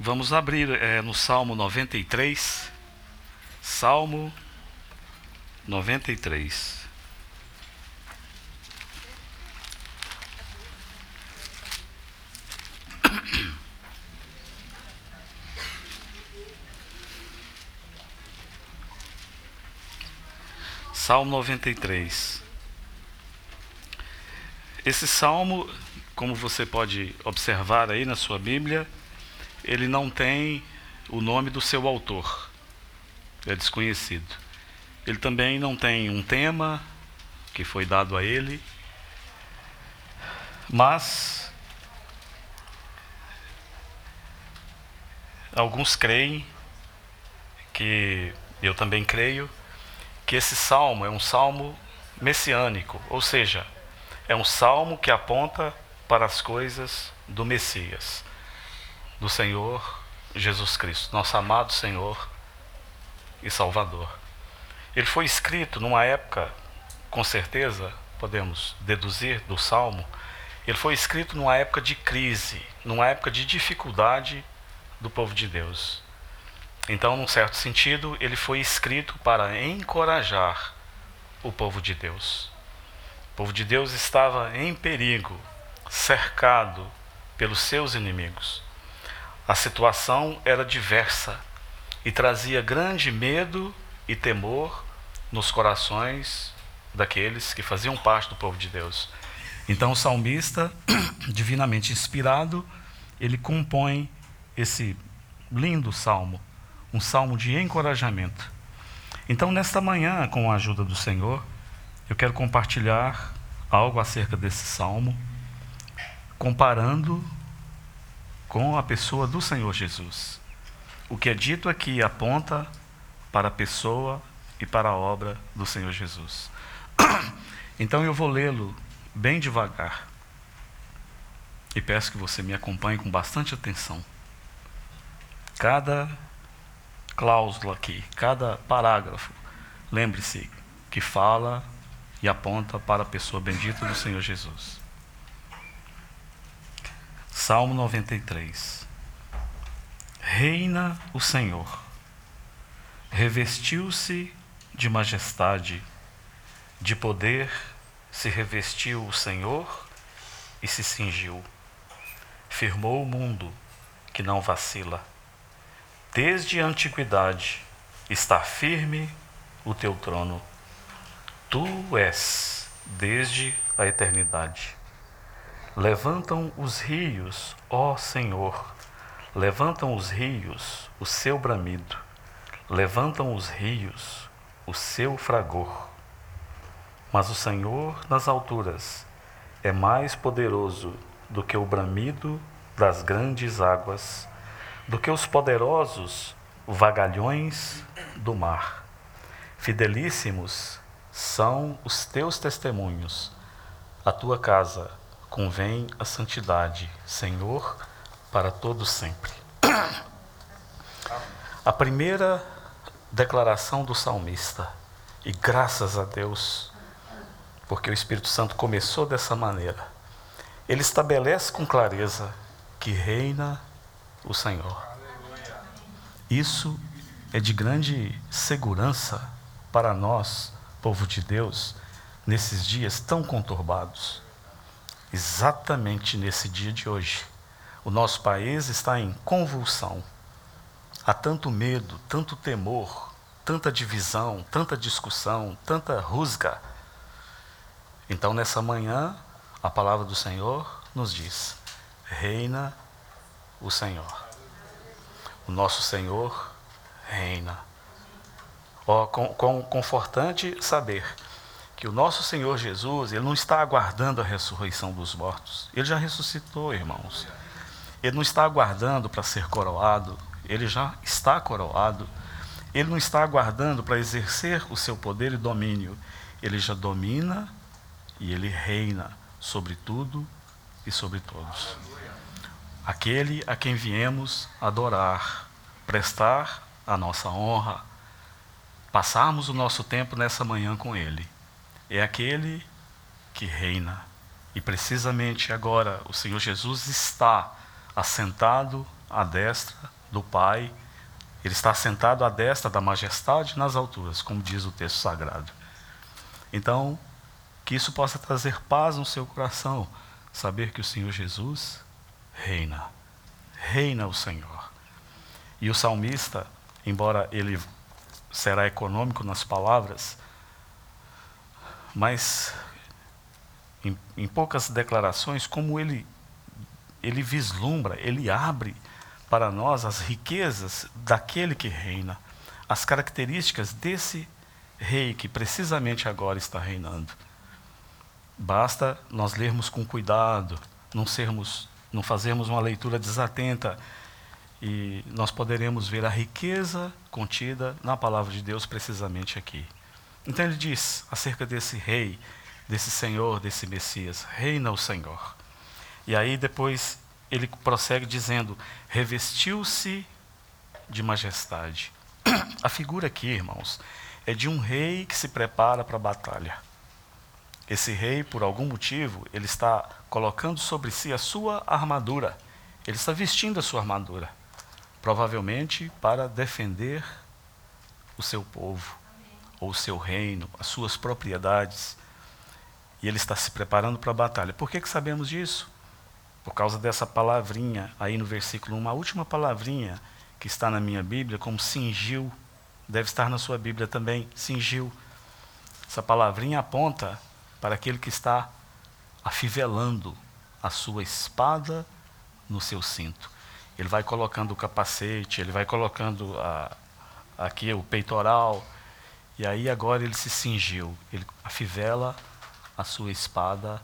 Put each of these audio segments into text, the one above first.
Vamos abrir é, no Salmo 93. Salmo 93. Salmo 93. Esse salmo, como você pode observar aí na sua Bíblia, ele não tem o nome do seu autor, é desconhecido. Ele também não tem um tema que foi dado a ele, mas alguns creem que eu também creio que esse salmo é um salmo messiânico, ou seja, é um salmo que aponta para as coisas do Messias do Senhor Jesus Cristo, nosso amado Senhor e Salvador. Ele foi escrito numa época, com certeza, podemos deduzir do Salmo, ele foi escrito numa época de crise, numa época de dificuldade do povo de Deus. Então, num certo sentido, ele foi escrito para encorajar o povo de Deus. O povo de Deus estava em perigo, cercado pelos seus inimigos. A situação era diversa e trazia grande medo e temor nos corações daqueles que faziam parte do povo de Deus. Então o salmista, divinamente inspirado, ele compõe esse lindo salmo, um salmo de encorajamento. Então, nesta manhã, com a ajuda do Senhor, eu quero compartilhar algo acerca desse salmo, comparando com a pessoa do Senhor Jesus. O que é dito aqui aponta para a pessoa e para a obra do Senhor Jesus. Então eu vou lê-lo bem devagar. E peço que você me acompanhe com bastante atenção. Cada cláusula aqui, cada parágrafo, lembre-se que fala e aponta para a pessoa bendita do Senhor Jesus. Salmo 93. Reina o Senhor, revestiu-se de majestade, de poder se revestiu o Senhor e se cingiu. Firmou o mundo que não vacila. Desde a antiguidade está firme o teu trono. Tu és desde a eternidade. Levantam os rios, ó Senhor, levantam os rios o seu bramido, levantam os rios o seu fragor. Mas o Senhor nas alturas é mais poderoso do que o bramido das grandes águas, do que os poderosos vagalhões do mar. Fidelíssimos são os teus testemunhos, a tua casa convém a santidade, Senhor, para todos sempre. A primeira declaração do salmista, e graças a Deus, porque o Espírito Santo começou dessa maneira, ele estabelece com clareza que reina o Senhor. Isso é de grande segurança para nós, povo de Deus, nesses dias tão conturbados exatamente nesse dia de hoje. O nosso país está em convulsão. Há tanto medo, tanto temor, tanta divisão, tanta discussão, tanta rusga. Então, nessa manhã, a palavra do Senhor nos diz: reina o Senhor. O nosso Senhor reina. Ó, com, com, confortante saber que o nosso Senhor Jesus, ele não está aguardando a ressurreição dos mortos. Ele já ressuscitou, irmãos. Ele não está aguardando para ser coroado, ele já está coroado. Ele não está aguardando para exercer o seu poder e domínio. Ele já domina e ele reina sobre tudo e sobre todos. Aquele a quem viemos adorar, prestar a nossa honra, passarmos o nosso tempo nessa manhã com ele é aquele que reina. E precisamente agora o Senhor Jesus está assentado à destra do Pai, ele está sentado à destra da majestade nas alturas, como diz o texto sagrado. Então, que isso possa trazer paz no seu coração, saber que o Senhor Jesus reina. Reina o Senhor. E o salmista, embora ele será econômico nas palavras, mas em, em poucas declarações, como ele, ele vislumbra, ele abre para nós as riquezas daquele que reina, as características desse rei que precisamente agora está reinando. Basta nós lermos com cuidado, não sermos, não fazermos uma leitura desatenta e nós poderemos ver a riqueza contida na palavra de Deus precisamente aqui. Então ele diz acerca desse rei, desse Senhor, desse Messias: Reina o Senhor. E aí depois ele prossegue dizendo: Revestiu-se de majestade. A figura aqui, irmãos, é de um rei que se prepara para a batalha. Esse rei, por algum motivo, ele está colocando sobre si a sua armadura. Ele está vestindo a sua armadura. Provavelmente para defender o seu povo ou o seu reino, as suas propriedades. E ele está se preparando para a batalha. Por que, que sabemos disso? Por causa dessa palavrinha aí no versículo 1, a última palavrinha que está na minha Bíblia, como cingiu, deve estar na sua Bíblia também, cingiu. Essa palavrinha aponta para aquele que está afivelando a sua espada no seu cinto. Ele vai colocando o capacete, ele vai colocando a, aqui o peitoral, e aí agora ele se cingiu, ele afivela a sua espada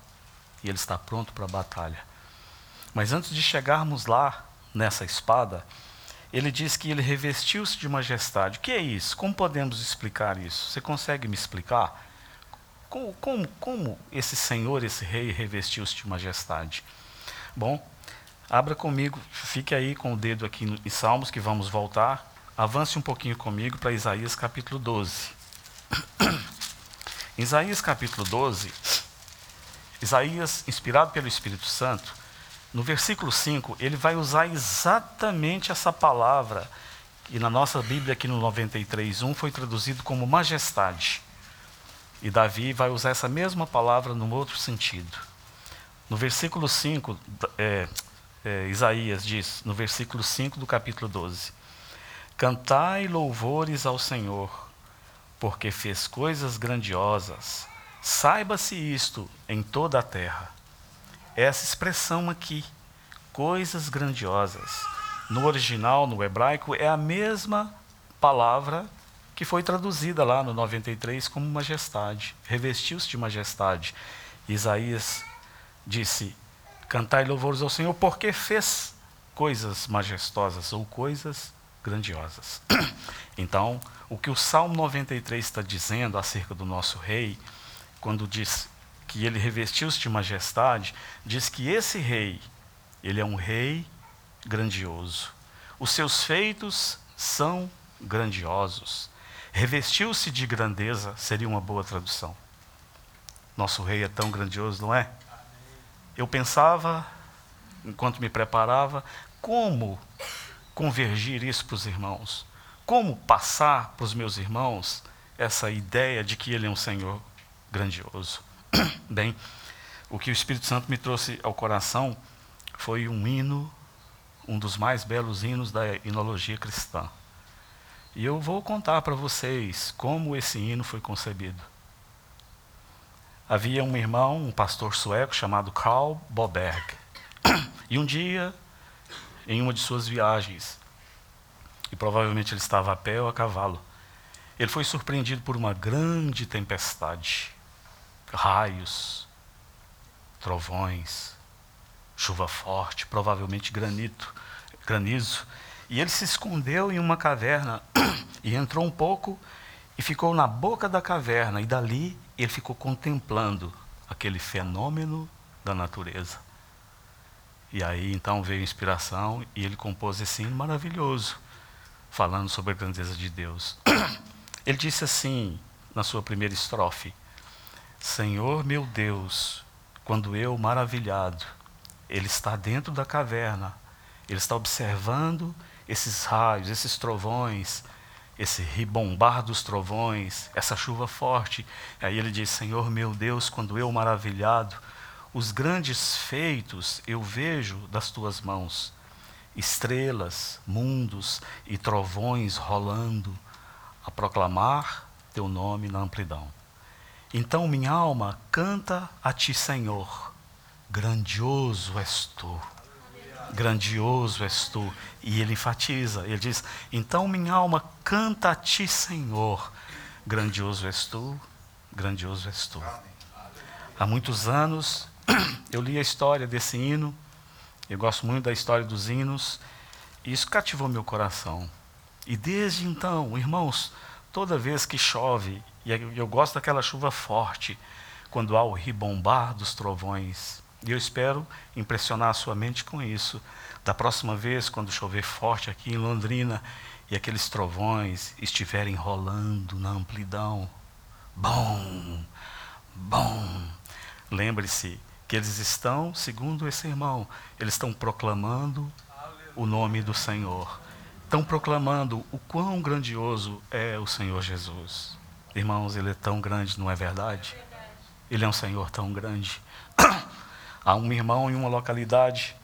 e ele está pronto para a batalha. Mas antes de chegarmos lá, nessa espada, ele diz que ele revestiu-se de majestade. O que é isso? Como podemos explicar isso? Você consegue me explicar? Como, como, como esse senhor, esse rei, revestiu-se de majestade? Bom, abra comigo, fique aí com o dedo aqui em Salmos, que vamos voltar. Avance um pouquinho comigo para Isaías capítulo 12. Isaías capítulo 12, Isaías, inspirado pelo Espírito Santo, no versículo 5, ele vai usar exatamente essa palavra, que na nossa Bíblia, aqui no 93.1, foi traduzido como majestade. E Davi vai usar essa mesma palavra num outro sentido. No versículo 5, é, é, Isaías diz, no versículo 5 do capítulo 12: Cantai louvores ao Senhor porque fez coisas grandiosas. Saiba-se isto em toda a terra. Essa expressão aqui, coisas grandiosas, no original, no hebraico, é a mesma palavra que foi traduzida lá no 93 como majestade. Revestiu-se de majestade. Isaías disse: Cantai louvores ao Senhor, porque fez coisas majestosas ou coisas grandiosas. Então, o que o Salmo 93 está dizendo acerca do nosso rei, quando diz que ele revestiu-se de majestade, diz que esse rei, ele é um rei grandioso. Os seus feitos são grandiosos. Revestiu-se de grandeza seria uma boa tradução. Nosso rei é tão grandioso, não é? Eu pensava, enquanto me preparava, como convergir isso para os irmãos. Como passar para os meus irmãos essa ideia de que Ele é um Senhor grandioso? Bem, o que o Espírito Santo me trouxe ao coração foi um hino, um dos mais belos hinos da hinologia cristã. E eu vou contar para vocês como esse hino foi concebido. Havia um irmão, um pastor sueco chamado Karl Boberg. E um dia, em uma de suas viagens, e provavelmente ele estava a pé ou a cavalo. Ele foi surpreendido por uma grande tempestade, raios, trovões, chuva forte, provavelmente granito, granizo. E ele se escondeu em uma caverna e entrou um pouco e ficou na boca da caverna. E dali ele ficou contemplando aquele fenômeno da natureza. E aí então veio a inspiração e ele compôs esse hino maravilhoso falando sobre a grandeza de Deus. Ele disse assim, na sua primeira estrofe: Senhor meu Deus, quando eu, maravilhado, Ele está dentro da caverna, Ele está observando esses raios, esses trovões, esse ribombar dos trovões, essa chuva forte. Aí ele diz: Senhor meu Deus, quando eu maravilhado, os grandes feitos eu vejo das tuas mãos, estrelas, mundos e trovões rolando, a proclamar teu nome na amplidão. Então minha alma canta a ti, Senhor, grandioso és tu. Grandioso és tu. E ele enfatiza, ele diz: Então minha alma canta a ti, Senhor. Grandioso és tu, grandioso és tu. Há muitos anos eu li a história desse hino, eu gosto muito da história dos hinos, e isso cativou meu coração. E desde então, irmãos, toda vez que chove, e eu gosto daquela chuva forte, quando há o ribombar dos trovões, e eu espero impressionar a sua mente com isso. Da próxima vez, quando chover forte aqui em Londrina e aqueles trovões estiverem rolando na amplidão, bom, bom, lembre-se que eles estão, segundo esse irmão, eles estão proclamando o nome do Senhor. Estão proclamando o quão grandioso é o Senhor Jesus. Irmãos, ele é tão grande, não é verdade? Ele é um Senhor tão grande. Há um irmão em uma localidade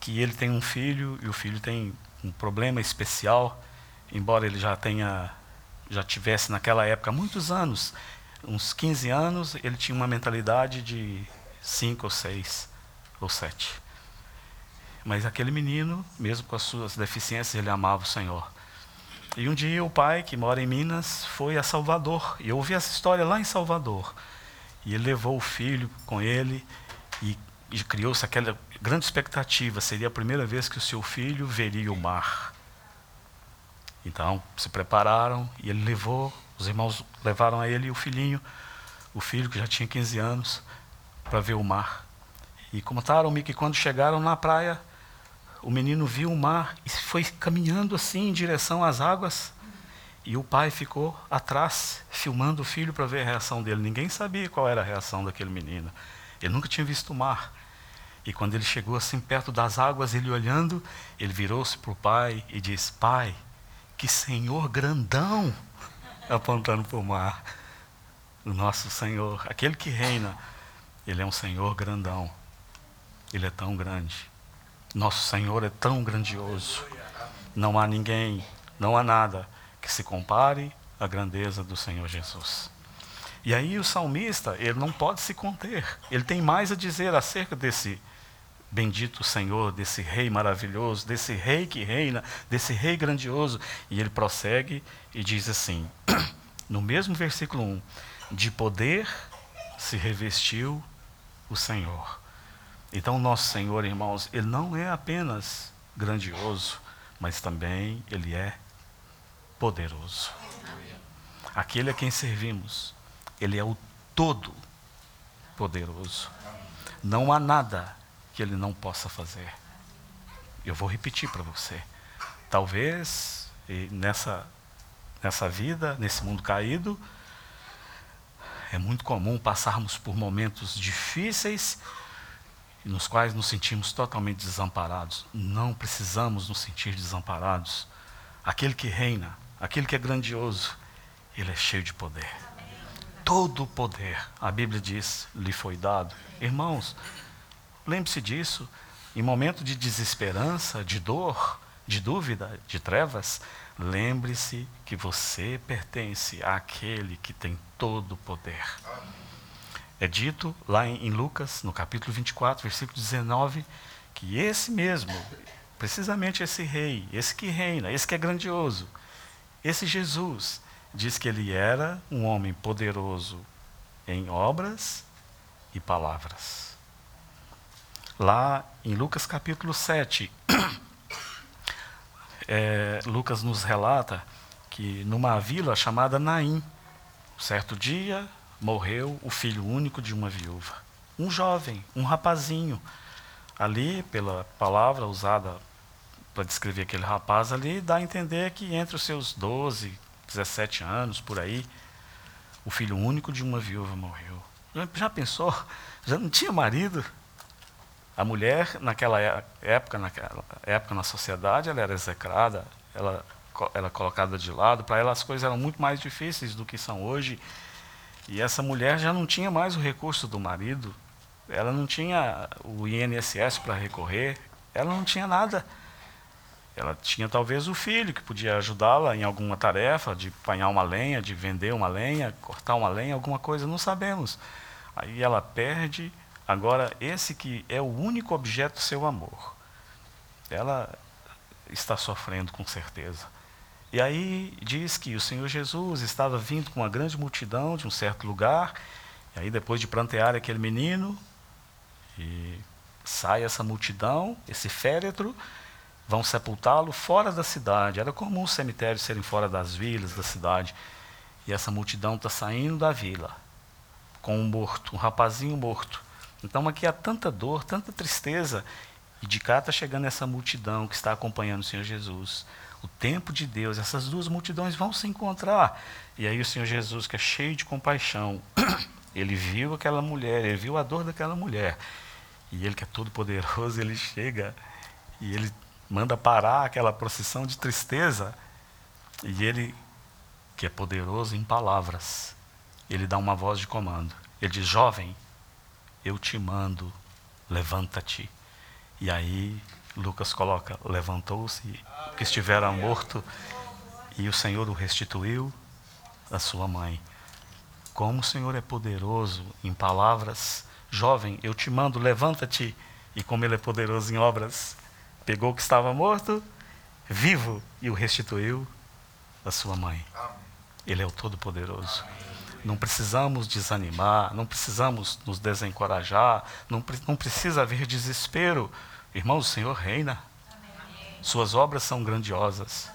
que ele tem um filho e o filho tem um problema especial, embora ele já tenha já tivesse naquela época muitos anos, uns 15 anos, ele tinha uma mentalidade de cinco ou seis ou sete. Mas aquele menino, mesmo com as suas deficiências, ele amava o Senhor. E um dia o pai, que mora em Minas, foi a Salvador. E eu ouvi essa história lá em Salvador. E ele levou o filho com ele e, e criou-se aquela grande expectativa: seria a primeira vez que o seu filho veria o mar. Então, se prepararam e ele levou, os irmãos levaram a ele e o filhinho, o filho que já tinha 15 anos, para ver o mar. E contaram-me que quando chegaram na praia, o menino viu o mar e foi caminhando assim em direção às águas. E o pai ficou atrás, filmando o filho para ver a reação dele. Ninguém sabia qual era a reação daquele menino. Ele nunca tinha visto o mar. E quando ele chegou assim perto das águas, ele olhando, ele virou-se para o pai e disse: Pai, que Senhor grandão! Apontando para o mar. O nosso Senhor, aquele que reina ele é um Senhor grandão. Ele é tão grande. Nosso Senhor é tão grandioso. Não há ninguém, não há nada que se compare à grandeza do Senhor Jesus. E aí o salmista, ele não pode se conter. Ele tem mais a dizer acerca desse bendito Senhor, desse rei maravilhoso, desse rei que reina, desse rei grandioso. E ele prossegue e diz assim, no mesmo versículo 1: De poder se revestiu o Senhor. Então, nosso Senhor, irmãos, ele não é apenas grandioso, mas também ele é poderoso. Aquele a quem servimos, ele é o todo poderoso. Não há nada que ele não possa fazer. Eu vou repetir para você. Talvez nessa nessa vida, nesse mundo caído, é muito comum passarmos por momentos difíceis nos quais nos sentimos totalmente desamparados. Não precisamos nos sentir desamparados. Aquele que reina, aquele que é grandioso, ele é cheio de poder. Todo o poder, a Bíblia diz, lhe foi dado. Irmãos, lembre-se disso. Em momento de desesperança, de dor, de dúvida, de trevas, lembre-se que você pertence àquele que tem todo o poder. É dito lá em, Lucas, no capítulo 24, versículo 19, que esse mesmo, precisamente esse rei, esse que reina, esse que é grandioso, esse Jesus, diz que ele era um homem poderoso em obras e palavras. Lá em Lucas capítulo 7, é, Lucas nos relata que numa vila chamada Naim, certo dia morreu o filho único de uma viúva. Um jovem, um rapazinho. Ali, pela palavra usada para descrever aquele rapaz ali, dá a entender que entre os seus 12, 17 anos, por aí, o filho único de uma viúva morreu. Já pensou? Já não tinha marido? A mulher, naquela é, época, naquela época na sociedade, ela era execrada, ela era colocada de lado. Para ela, as coisas eram muito mais difíceis do que são hoje. E essa mulher já não tinha mais o recurso do marido, ela não tinha o INSS para recorrer, ela não tinha nada. Ela tinha talvez o filho que podia ajudá-la em alguma tarefa, de apanhar uma lenha, de vender uma lenha, cortar uma lenha, alguma coisa, não sabemos. Aí ela perde. Agora, esse que é o único objeto do seu amor, ela está sofrendo com certeza. E aí diz que o Senhor Jesus estava vindo com uma grande multidão de um certo lugar, e aí depois de plantear aquele menino, e sai essa multidão, esse féretro, vão sepultá-lo fora da cidade. Era comum os cemitérios serem fora das vilas da cidade. E essa multidão está saindo da vila com um morto, um rapazinho morto. Então aqui há tanta dor, tanta tristeza. E de cá está chegando essa multidão que está acompanhando o Senhor Jesus. O tempo de Deus, essas duas multidões vão se encontrar. E aí o Senhor Jesus, que é cheio de compaixão, ele viu aquela mulher, ele viu a dor daquela mulher. E ele que é todo poderoso, ele chega e ele manda parar aquela procissão de tristeza. E ele, que é poderoso em palavras, ele dá uma voz de comando. Ele diz: Jovem, eu te mando, levanta-te. E aí Lucas coloca: levantou-se, que estivera morto, e o Senhor o restituiu à sua mãe. Como o Senhor é poderoso em palavras, jovem, eu te mando, levanta-te. E como Ele é poderoso em obras, pegou o que estava morto, vivo, e o restituiu à sua mãe. Ele é o Todo-Poderoso. Não precisamos desanimar, não precisamos nos desencorajar, não, não precisa haver desespero. Irmão, o Senhor reina. Suas obras são grandiosas.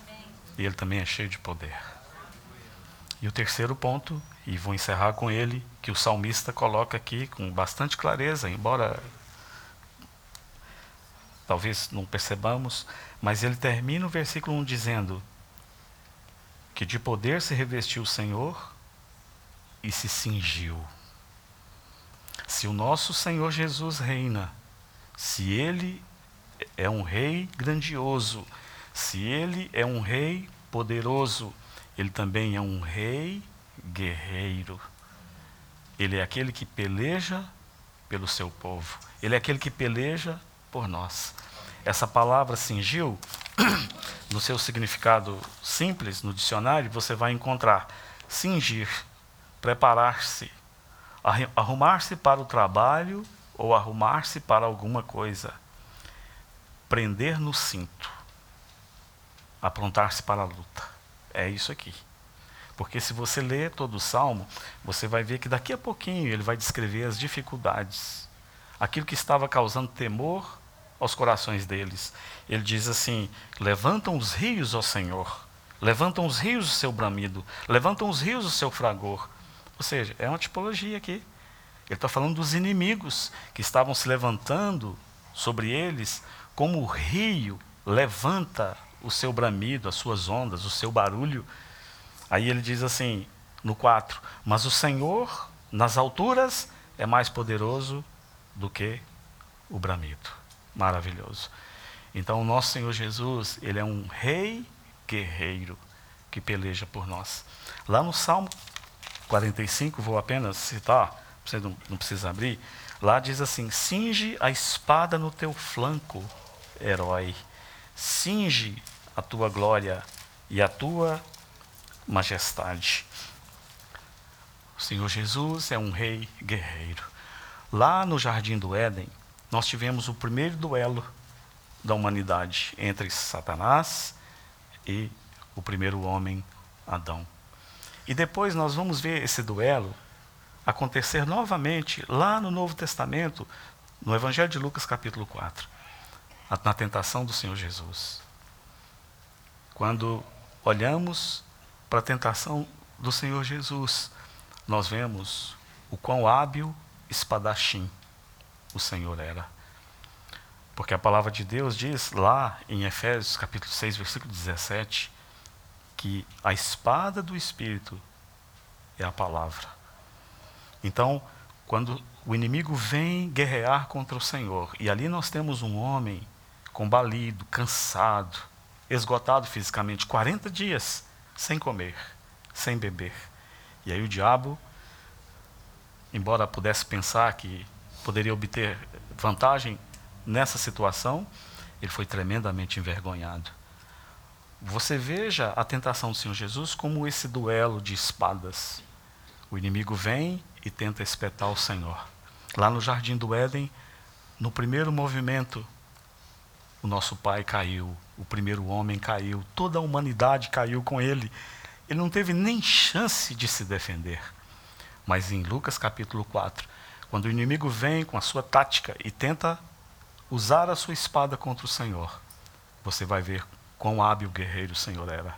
E Ele também é cheio de poder. E o terceiro ponto, e vou encerrar com ele, que o salmista coloca aqui com bastante clareza, embora talvez não percebamos, mas ele termina o versículo 1 dizendo que de poder se revestiu o Senhor e se cingiu. Se o nosso Senhor Jesus reina, se ele é um rei grandioso, se ele é um rei poderoso, ele também é um rei guerreiro. Ele é aquele que peleja pelo seu povo. Ele é aquele que peleja por nós. Essa palavra cingiu, no seu significado simples, no dicionário, você vai encontrar cingir, preparar-se, arrumar-se para o trabalho ou arrumar-se para alguma coisa, prender no cinto, aprontar-se para a luta. É isso aqui. Porque se você ler todo o salmo, você vai ver que daqui a pouquinho ele vai descrever as dificuldades, aquilo que estava causando temor aos corações deles. Ele diz assim: Levantam os rios, ó Senhor, levantam os rios o seu bramido, levantam os rios o seu fragor. Ou seja, é uma tipologia aqui. Ele está falando dos inimigos que estavam se levantando sobre eles, como o rio levanta o seu bramido, as suas ondas, o seu barulho. Aí ele diz assim, no 4: Mas o Senhor, nas alturas, é mais poderoso do que o bramido maravilhoso. Então, o nosso Senhor Jesus, ele é um rei guerreiro que peleja por nós. Lá no Salmo 45, vou apenas citar, você não, não precisa abrir, lá diz assim: cinge a espada no teu flanco, herói, cinge a tua glória e a tua majestade. O Senhor Jesus é um rei guerreiro. Lá no jardim do Éden, nós tivemos o primeiro duelo da humanidade entre Satanás e o primeiro homem, Adão. E depois nós vamos ver esse duelo acontecer novamente lá no Novo Testamento, no Evangelho de Lucas, capítulo 4, na tentação do Senhor Jesus. Quando olhamos para a tentação do Senhor Jesus, nós vemos o quão hábil espadachim o Senhor era. Porque a palavra de Deus diz lá em Efésios capítulo 6, versículo 17, que a espada do Espírito é a palavra. Então, quando o inimigo vem guerrear contra o Senhor, e ali nós temos um homem combalido, cansado, esgotado fisicamente, 40 dias sem comer, sem beber. E aí o diabo, embora pudesse pensar que poderia obter vantagem nessa situação, ele foi tremendamente envergonhado. Você veja a tentação do Senhor Jesus como esse duelo de espadas. O inimigo vem e tenta espetar o Senhor. Lá no jardim do Éden, no primeiro movimento, o nosso pai caiu, o primeiro homem caiu, toda a humanidade caiu com ele. Ele não teve nem chance de se defender. Mas em Lucas capítulo 4, quando o inimigo vem com a sua tática e tenta usar a sua espada contra o Senhor, você vai ver quão hábil guerreiro o Senhor era.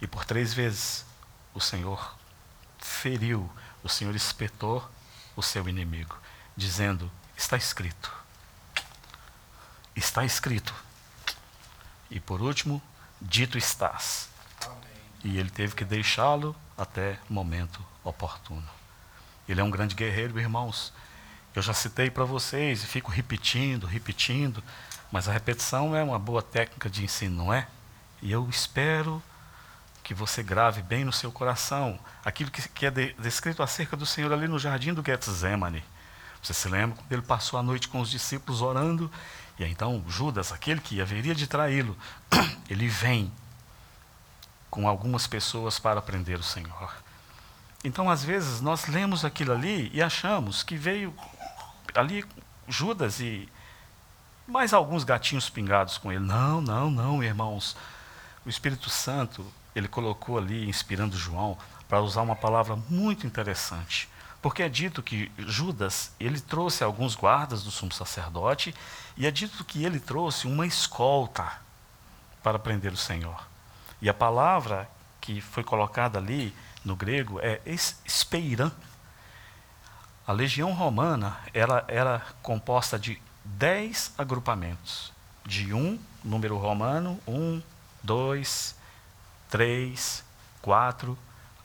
E por três vezes o Senhor feriu, o Senhor espetou o seu inimigo, dizendo: Está escrito. Está escrito. E por último, dito estás. Amém. E ele teve que deixá-lo até momento oportuno. Ele é um grande guerreiro, irmãos. Eu já citei para vocês e fico repetindo, repetindo, mas a repetição é uma boa técnica de ensino, não é? E eu espero que você grave bem no seu coração aquilo que, que é de, descrito acerca do Senhor ali no jardim do Getsemane. Você se lembra quando ele passou a noite com os discípulos orando? E então Judas, aquele que haveria de traí-lo, ele vem com algumas pessoas para prender o Senhor. Então, às vezes, nós lemos aquilo ali e achamos que veio ali Judas e mais alguns gatinhos pingados com ele. Não, não, não, irmãos. O Espírito Santo, ele colocou ali, inspirando João, para usar uma palavra muito interessante. Porque é dito que Judas, ele trouxe alguns guardas do sumo sacerdote, e é dito que ele trouxe uma escolta para prender o Senhor. E a palavra que foi colocada ali no grego é espeiran. A legião romana era, era composta de dez agrupamentos. De um, número romano, um, dois, três, quatro,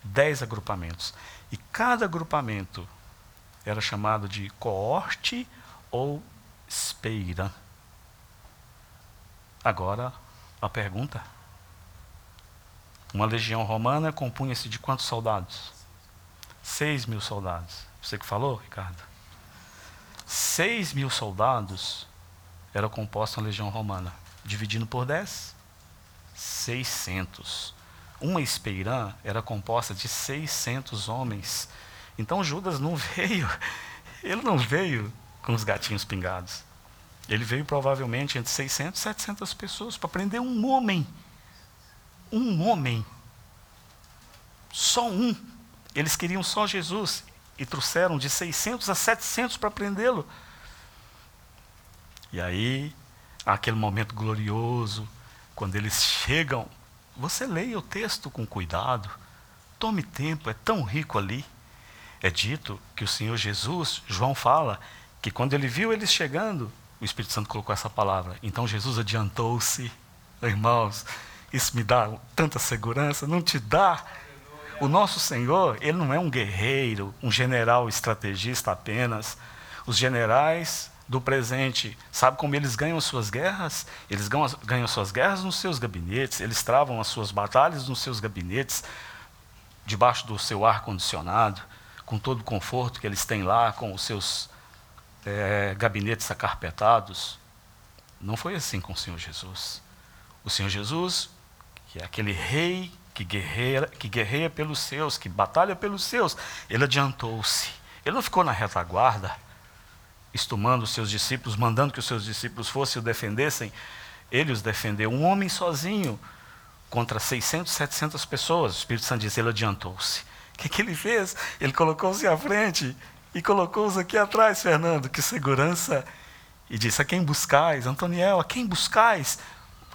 dez agrupamentos. E cada agrupamento era chamado de coorte ou espeira. Agora, a pergunta. Uma legião romana compunha-se de quantos soldados? Seis mil soldados. Você que falou, Ricardo? Seis mil soldados era composta uma legião romana. Dividindo por dez, 600. Uma espeirã era composta de 600 homens. Então Judas não veio, ele não veio com os gatinhos pingados. Ele veio provavelmente entre 600 e 700 pessoas para prender um homem. Um homem. Só um. Eles queriam só Jesus e trouxeram de 600 a 700 para prendê-lo. E aí, aquele momento glorioso, quando eles chegam, você leia o texto com cuidado, tome tempo, é tão rico ali. É dito que o Senhor Jesus, João fala, que quando ele viu eles chegando, o Espírito Santo colocou essa palavra. Então Jesus adiantou-se. Irmãos, isso me dá tanta segurança, não te dá? O nosso Senhor, ele não é um guerreiro, um general estrategista apenas. Os generais do presente, sabe como eles ganham suas guerras? Eles ganham, ganham suas guerras nos seus gabinetes, eles travam as suas batalhas nos seus gabinetes, debaixo do seu ar-condicionado, com todo o conforto que eles têm lá, com os seus é, gabinetes acarpetados. Não foi assim com o Senhor Jesus. O Senhor Jesus, que é aquele rei que guerreia, que guerreia pelos seus, que batalha pelos seus, ele adiantou-se. Ele não ficou na retaguarda, estumando os seus discípulos, mandando que os seus discípulos fossem e o defendessem, ele os defendeu. Um homem sozinho contra 600, 700 pessoas. O Espírito Santo diz, ele adiantou-se. O que, que ele fez? Ele colocou-se à frente e colocou-os aqui atrás, Fernando. Que segurança! E disse, a quem buscais? Antoniel, a quem buscais?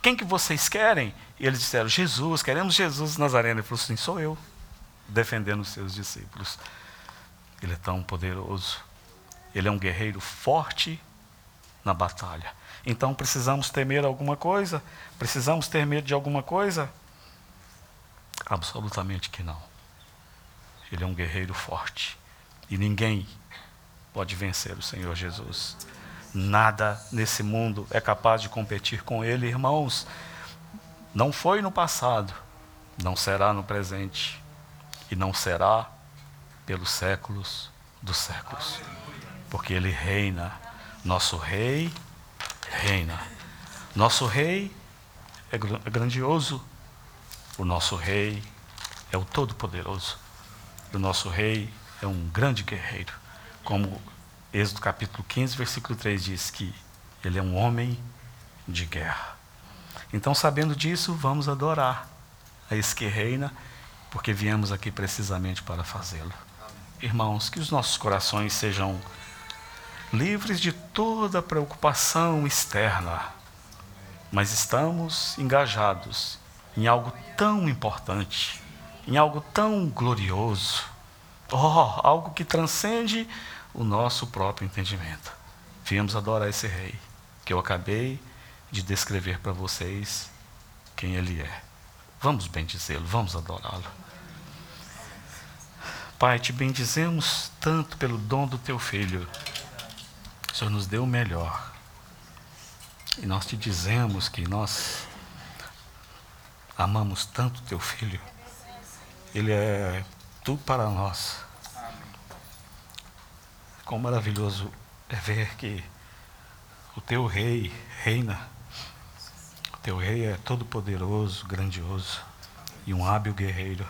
Quem que vocês querem? E eles disseram, Jesus, queremos Jesus Nazareno. Ele falou assim, sou eu, defendendo os seus discípulos. Ele é tão poderoso. Ele é um guerreiro forte na batalha. Então precisamos temer alguma coisa? Precisamos ter medo de alguma coisa? Absolutamente que não. Ele é um guerreiro forte. E ninguém, pode vencer o Senhor Jesus. Nada nesse mundo é capaz de competir com Ele, irmãos. Não foi no passado, não será no presente e não será pelos séculos dos séculos, porque Ele reina. Nosso Rei reina. Nosso Rei é, é grandioso. O nosso Rei é o Todo-Poderoso. O nosso Rei é um grande guerreiro. Como Êxodo capítulo 15, versículo 3 diz que ele é um homem de guerra. Então, sabendo disso, vamos adorar a esse que reina, porque viemos aqui precisamente para fazê-lo. Irmãos, que os nossos corações sejam livres de toda preocupação externa, mas estamos engajados em algo tão importante, em algo tão glorioso, oh, algo que transcende o nosso próprio entendimento. Viemos adorar esse rei, que eu acabei de descrever para vocês quem ele é. Vamos bendizê-lo, vamos adorá-lo. Pai, te bendizemos tanto pelo dom do teu filho. Senhor nos deu o melhor. E nós te dizemos que nós amamos tanto teu filho. Ele é tudo para nós. Quão maravilhoso é ver que o teu rei reina. O teu rei é todo poderoso, grandioso e um hábil guerreiro.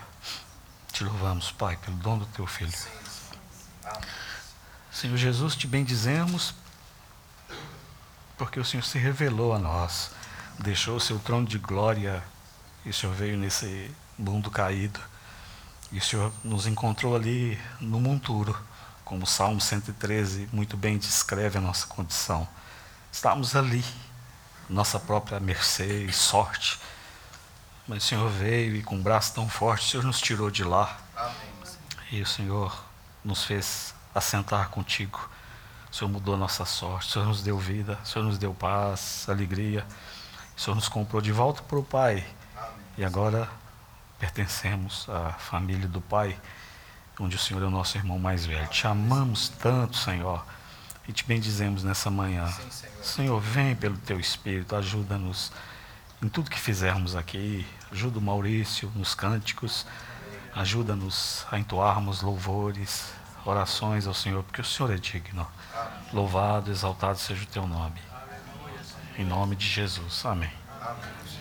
Te louvamos, Pai, pelo dom do teu filho. Senhor Jesus, te bendizemos porque o Senhor se revelou a nós, deixou o seu trono de glória e o Senhor veio nesse mundo caído. E o Senhor nos encontrou ali no monturo como o Salmo 113 muito bem descreve a nossa condição. Estamos ali, nossa própria mercê e sorte. Mas o Senhor veio e com um braço tão forte, o Senhor nos tirou de lá. Amém. E o Senhor nos fez assentar contigo. O Senhor mudou a nossa sorte, o Senhor nos deu vida, o Senhor nos deu paz, alegria. O Senhor nos comprou de volta para o Pai. Amém. E agora pertencemos à família do Pai onde o Senhor é o nosso irmão mais velho. Te amamos tanto, Senhor, e te bendizemos nessa manhã. Senhor. Senhor, vem pelo teu Espírito, ajuda-nos em tudo que fizermos aqui. Ajuda o Maurício nos cânticos, ajuda-nos a entoarmos louvores, orações ao Senhor, porque o Senhor é digno. Louvado, exaltado seja o teu nome. Em nome de Jesus. Amém. Amém.